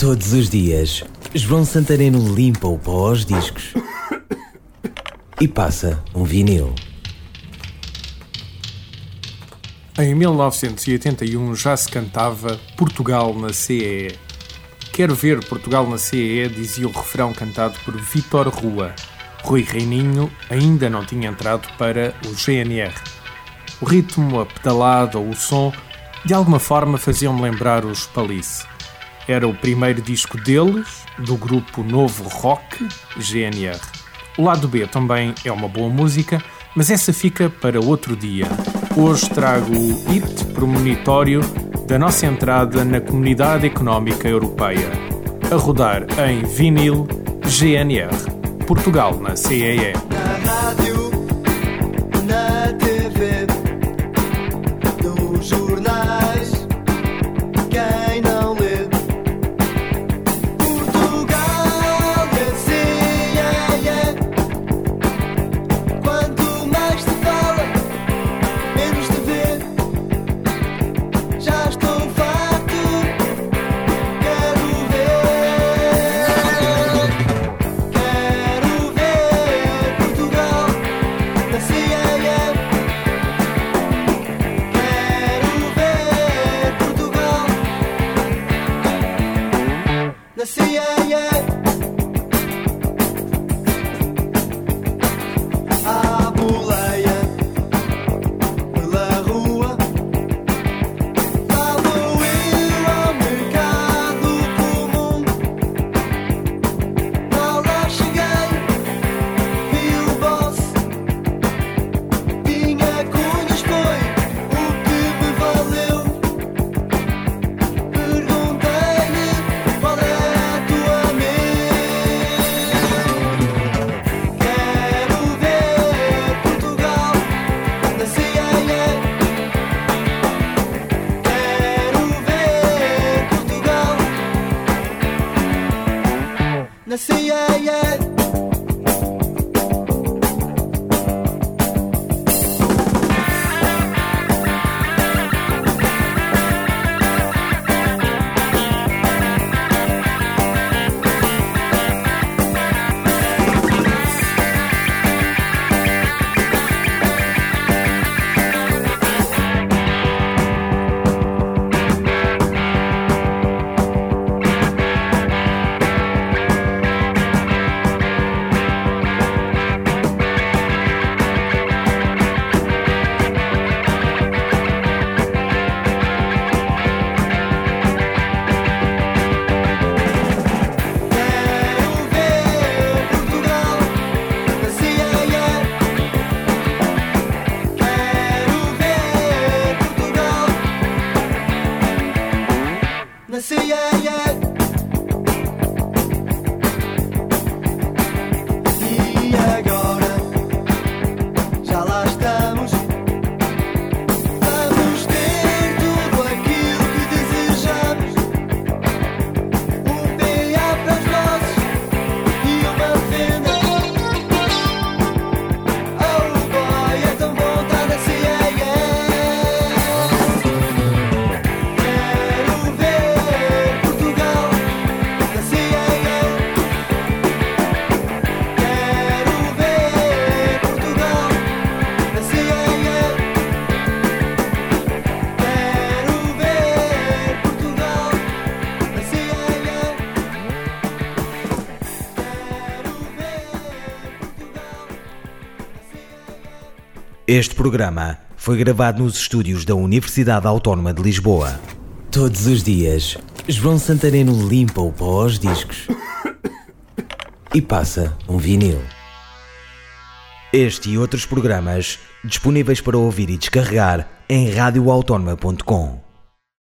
Todos os dias, João Santareno limpa o pó aos discos e passa um vinil. Em 1981 já se cantava Portugal na CEE. Quero ver Portugal na CEE, dizia o refrão cantado por Vítor Rua. Rui Reininho ainda não tinha entrado para o GNR. O ritmo, a pedalada ou o som, de alguma forma faziam-me lembrar os Palice. Era o primeiro disco deles, do grupo Novo Rock, GNR. O lado B também é uma boa música, mas essa fica para outro dia. Hoje trago o hit premonitório da nossa entrada na Comunidade Económica Europeia, a rodar em vinil GNR, Portugal na CEE. Na rádio, na TV, nos jornais, quem it. Na CIE. Quero na CIE. E Este programa foi gravado nos estúdios da Universidade Autónoma de Lisboa. Todos os dias, João Santareno limpa o pó aos discos e passa um vinil. Este e outros programas disponíveis para ouvir e descarregar em radioautónoma.com.